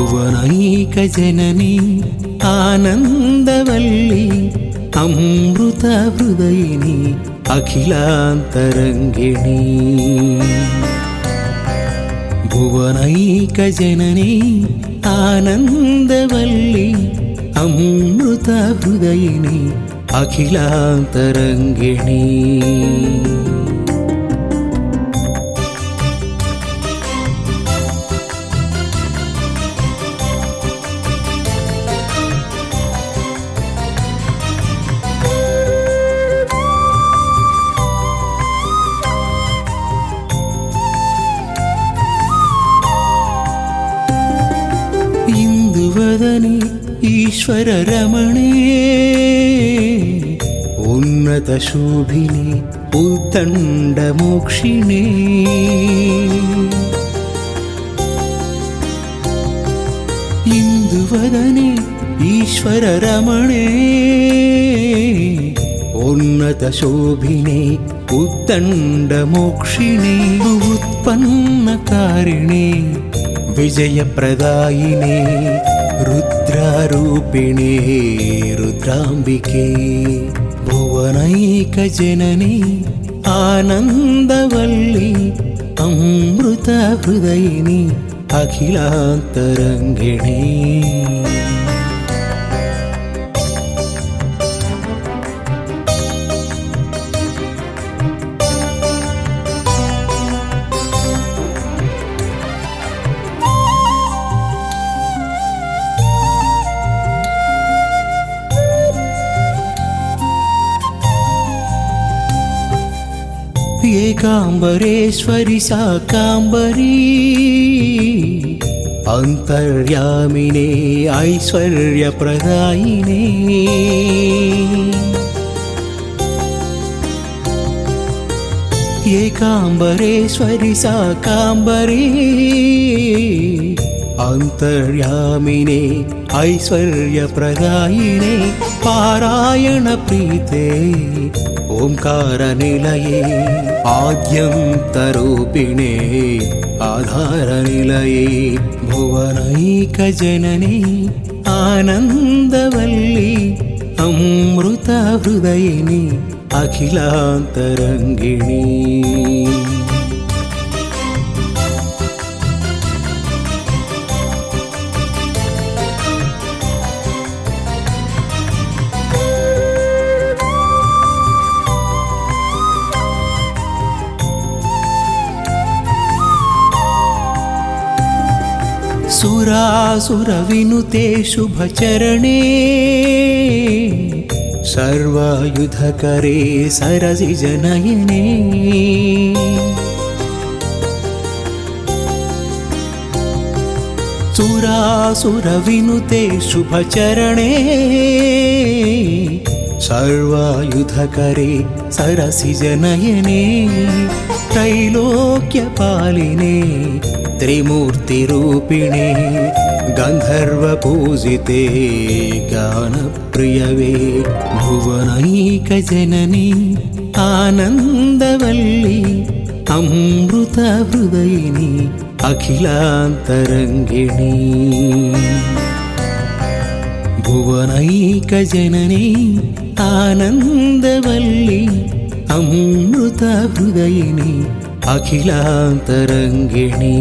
भुवनैकजननी आनन्दवल्ली अमृतहृदयिनी अखिलान्तरङ्गिणी भुवनैकजननी आनन्दवल्ली अमृतहृदयिनी अखिलान्तरङ्गिणी ಸದನೆ ಈಶ್ವರ ರಮಣೇ. ಉನ್ನತ ಶೋಭಿನಿ, ಉತ್ತಂಡ ಮೋಕ್ಷಿಣಿ. ಇಂದುವದನೆ ಈಶ್ವರ ರಮಣೇ. ಉನ್ನತ ಶೋಭಿನಿ, ಉತ್ತಂಡ ಮೋಕ್ಷಿಣಿ. ಉತ್ಪನ್ನ ಕಾರಿಣಿ, ವಿಜಯ ಪ್ರದಾಯಿನಿ. रुद्रारूपिणे रुद्राम्बिके भुवनैकजननी आनन्दवल्ली अमृतहृदयिनी अखिलान्तरङ्गिणी एकाम्बरेश्वरि शाकाम्बरी अन्तर्यामिने ऐश्वर्यप्रदायिने एकाम्बरेश्वरि शाकाम्बरी अन्तर्यामिने ऐश्वर्यप्रदायिने पारायणप्रीते ओङ्कारनिलये आद्यन्तरूपिणे आधारनिलये भुवनैकजननी आनन्दवल्ली अमृतहृदयिनी अखिलान्तरङ्गिणी सुरासुरविनुते शुभचरणे सर्वायुधकरे सरसि जनयने। सुरासुरविनुते शुभचरणे सर्वायुधकरे सरसि जनयने त्रैलोक्यपालिने त्रिमूर्तिरूपिणे गन्धर्वपूजिते गानप्रियवे भुवनैकजननी आनन्दवल्ली अमृतहृदयिनी अखिलान्तरङ्गिणी भुवनैकजननी आनन्दवल्ली अमृतहृदयिनी अखिलान्तरङ्गिणी